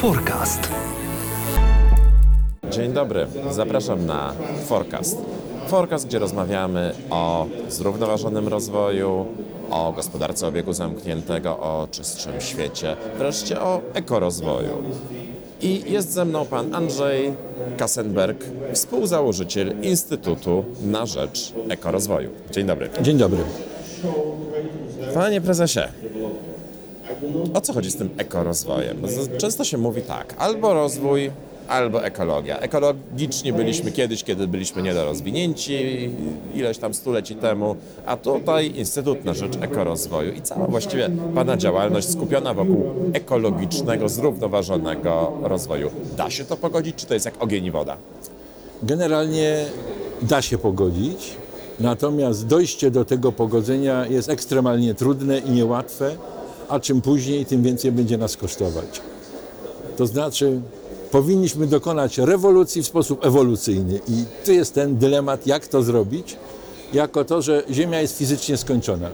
Forecast. Dzień dobry, zapraszam na Forecast. Forecast, gdzie rozmawiamy o zrównoważonym rozwoju, o gospodarce obiegu zamkniętego, o czystszym świecie, wreszcie o ekorozwoju. I jest ze mną pan Andrzej Kassenberg, współzałożyciel Instytutu na Rzecz Ekorozwoju. Dzień dobry. Dzień dobry. Panie prezesie, o co chodzi z tym ekorozwojem? Z- Często się mówi tak, albo rozwój, albo ekologia. Ekologiczni byliśmy kiedyś, kiedy byliśmy niedorozwinięci, ileś tam stuleci temu, a tutaj Instytut na Rzecz Ekorozwoju i cała właściwie Pana działalność skupiona wokół ekologicznego, zrównoważonego rozwoju. Da się to pogodzić, czy to jest jak ogień i woda? Generalnie da się pogodzić, natomiast dojście do tego pogodzenia jest ekstremalnie trudne i niełatwe, a czym później, tym więcej będzie nas kosztować. To znaczy, powinniśmy dokonać rewolucji w sposób ewolucyjny i tu jest ten dylemat, jak to zrobić, jako to, że Ziemia jest fizycznie skończona.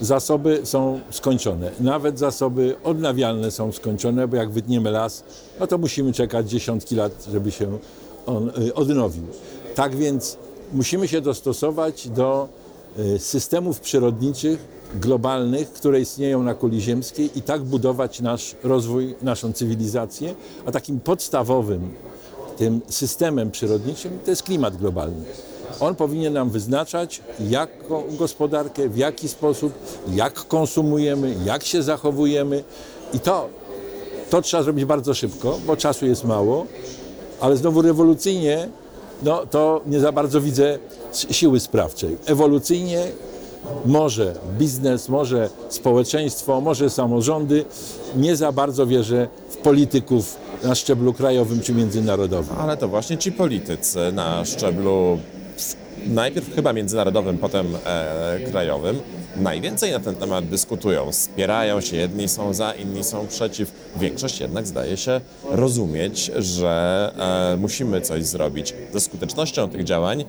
Zasoby są skończone, nawet zasoby odnawialne są skończone, bo jak wytniemy las, no to musimy czekać dziesiątki lat, żeby się on y, odnowił. Tak więc musimy się dostosować do y, systemów przyrodniczych, globalnych, które istnieją na kuli ziemskiej i tak budować nasz rozwój, naszą cywilizację, a takim podstawowym tym systemem przyrodniczym to jest klimat globalny. On powinien nam wyznaczać, jaką gospodarkę, w jaki sposób, jak konsumujemy, jak się zachowujemy i to, to trzeba zrobić bardzo szybko, bo czasu jest mało, ale znowu rewolucyjnie, no to nie za bardzo widzę siły sprawczej. Ewolucyjnie może biznes, może społeczeństwo, może samorządy, nie za bardzo wierzę w polityków na szczeblu krajowym czy międzynarodowym. Ale to właśnie ci politycy na szczeblu najpierw chyba międzynarodowym, potem e, krajowym najwięcej na ten temat dyskutują. Spierają się, jedni są za, inni są przeciw. Większość jednak zdaje się rozumieć, że e, musimy coś zrobić. Ze skutecznością tych działań e,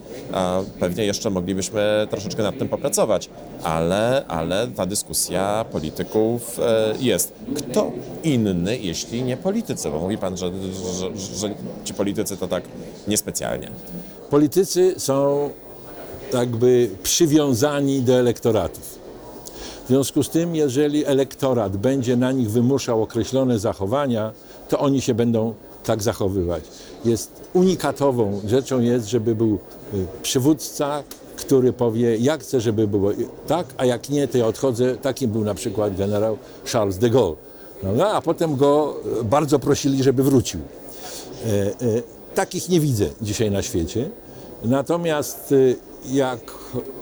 pewnie jeszcze moglibyśmy troszeczkę nad tym popracować, ale, ale ta dyskusja polityków e, jest. Kto inny, jeśli nie politycy? Bo mówi pan, że, że, że ci politycy to tak niespecjalnie. Politycy są jakby przywiązani do elektoratów. W związku z tym, jeżeli elektorat będzie na nich wymuszał określone zachowania, to oni się będą tak zachowywać. Jest unikatową rzeczą jest, żeby był y, przywódca, który powie, jak chcę, żeby było tak, a jak nie, to ja odchodzę. Takim był na przykład generał Charles de Gaulle. No, a potem go y, bardzo prosili, żeby wrócił. Takich nie widzę dzisiaj na świecie. Natomiast e, jak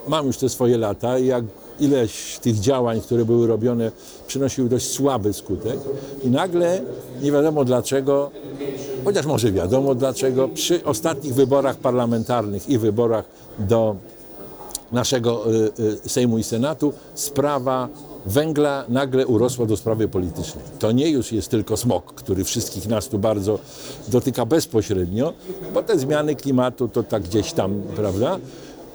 mam już te swoje lata, jak ileś tych działań, które były robione, przynosiły dość słaby skutek i nagle nie wiadomo dlaczego, chociaż może wiadomo dlaczego, przy ostatnich wyborach parlamentarnych i wyborach do naszego y, y, Sejmu i Senatu sprawa węgla nagle urosła do sprawy politycznej. To nie już jest tylko smog, który wszystkich nas tu bardzo dotyka bezpośrednio, bo te zmiany klimatu to tak gdzieś tam, prawda?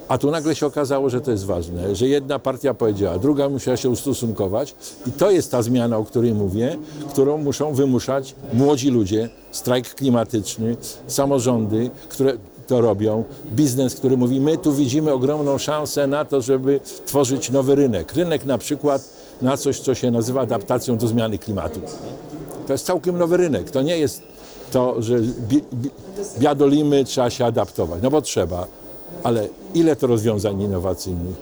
A tu nagle się okazało, że to jest ważne, że jedna partia powiedziała, druga musiała się ustosunkować i to jest ta zmiana, o której mówię, którą muszą wymuszać młodzi ludzie, strajk klimatyczny, samorządy, które to robią. Biznes, który mówi, my tu widzimy ogromną szansę na to, żeby tworzyć nowy rynek. Rynek na przykład na coś, co się nazywa adaptacją do zmiany klimatu. To jest całkiem nowy rynek. To nie jest to, że bi, bi, biadolimy, trzeba się adaptować. No bo trzeba. Ale ile to rozwiązań innowacyjnych?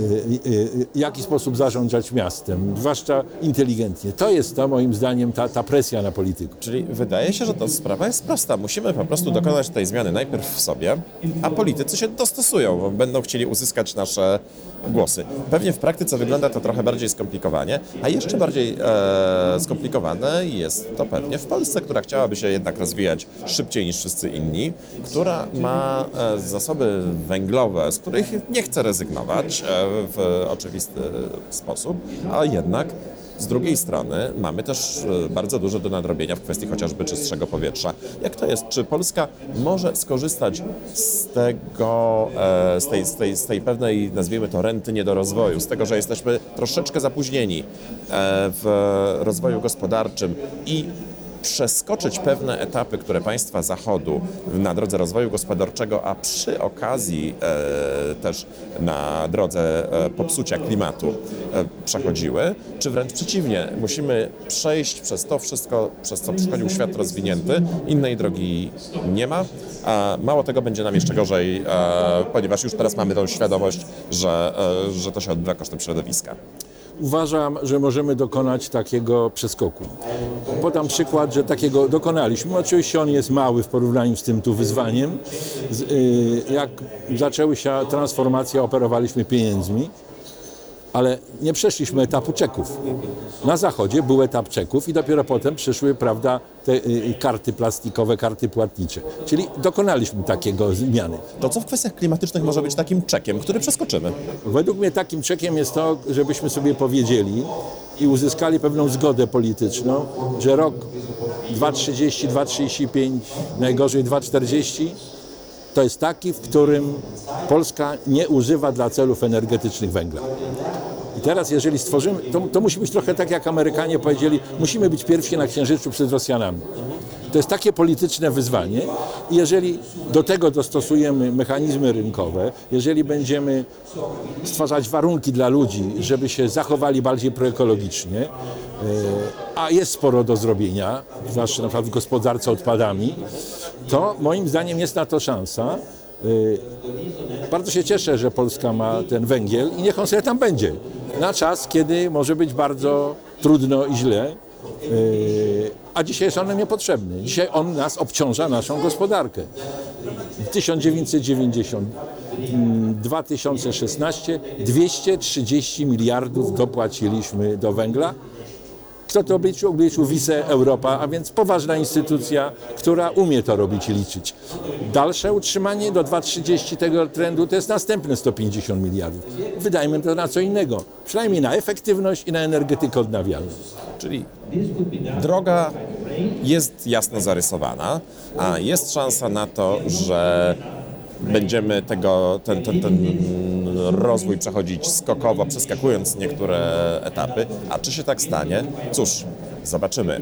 Y, y, y, jaki sposób zarządzać miastem, zwłaszcza inteligentnie. To jest to moim zdaniem ta, ta presja na polityków. Czyli wydaje się, że to sprawa jest prosta. Musimy po prostu dokonać tej zmiany najpierw w sobie, a politycy się dostosują, bo będą chcieli uzyskać nasze głosy. Pewnie w praktyce wygląda to trochę bardziej skomplikowanie, a jeszcze bardziej e, skomplikowane jest to pewnie w Polsce, która chciałaby się jednak rozwijać szybciej niż wszyscy inni, która ma e, zasoby węglowe, z których nie chce rezygnować e, w oczywisty sposób, a jednak z drugiej strony mamy też e, bardzo dużo do nadrobienia w kwestii chociażby czystszego powietrza. Jak to jest? Czy Polska może skorzystać z tego, e, z tej, z tej, z tej pewnej, nazwijmy to, renty niedorozwoju, z tego, że jesteśmy troszeczkę zapóźnieni w rozwoju gospodarczym i przeskoczyć pewne etapy, które państwa Zachodu na drodze rozwoju gospodarczego, a przy okazji e, też na drodze e, popsucia klimatu e, przechodziły, czy wręcz przeciwnie, musimy przejść przez to wszystko, przez co przechodził świat rozwinięty, innej drogi nie ma, a mało tego będzie nam jeszcze gorzej, e, ponieważ już teraz mamy tą świadomość, że, e, że to się odbywa kosztem środowiska. Uważam, że możemy dokonać takiego przeskoku. Podam przykład, że takiego dokonaliśmy. Oczywiście on jest mały w porównaniu z tym tu wyzwaniem. Y, jak zaczęły się transformacje, operowaliśmy pieniędzmi, ale nie przeszliśmy etapu czeków. Na zachodzie był etap czeków i dopiero potem przyszły, prawda, te y, karty plastikowe, karty płatnicze. Czyli dokonaliśmy takiego zmiany. To co w kwestiach klimatycznych może być takim czekiem, który przeskoczymy? Według mnie takim czekiem jest to, żebyśmy sobie powiedzieli i uzyskali pewną zgodę polityczną, że rok 2,30, 2,35, najgorzej 2,40 to jest taki, w którym Polska nie używa dla celów energetycznych węgla. I teraz, jeżeli stworzymy, to, to musi być trochę tak, jak Amerykanie powiedzieli, musimy być pierwsi na Księżycu przed Rosjanami. To jest takie polityczne wyzwanie i jeżeli do tego dostosujemy mechanizmy rynkowe, jeżeli będziemy stwarzać warunki dla ludzi, żeby się zachowali bardziej proekologicznie, e, a jest sporo do zrobienia, zwłaszcza na przykład w gospodarce odpadami, to moim zdaniem jest na to szansa. E, Bardzo się cieszę, że Polska ma ten węgiel i niech on sobie tam będzie. Na czas, kiedy może być bardzo trudno i źle, Yy, a dzisiaj jest on niepotrzebny. Dzisiaj on nas obciąża naszą gospodarkę. 1990, mm, 2016 230 miliardów dopłaciliśmy do węgla. Kto to obliczył? Obliczył Wice Europa, a więc poważna instytucja, która umie to robić i liczyć. Dalsze utrzymanie do 2,30 tego trendu to jest następne 150 miliardów. Wydajmy to na co innego, przynajmniej na efektywność i na energetykę odnawialną. Czyli droga jest jasno zarysowana, a jest szansa na to, że będziemy tego, ten, ten, ten rozwój przechodzić skokowo, przeskakując niektóre etapy. A czy się tak stanie? Cóż, zobaczymy.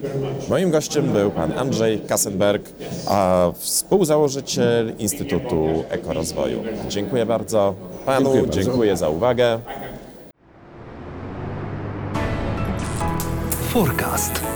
Moim gościem był pan Andrzej Kassenberg, a współzałożyciel Instytutu Ekorozwoju. Dziękuję bardzo panu, Dziękuję bardzo. dziękuję za uwagę. Forecast.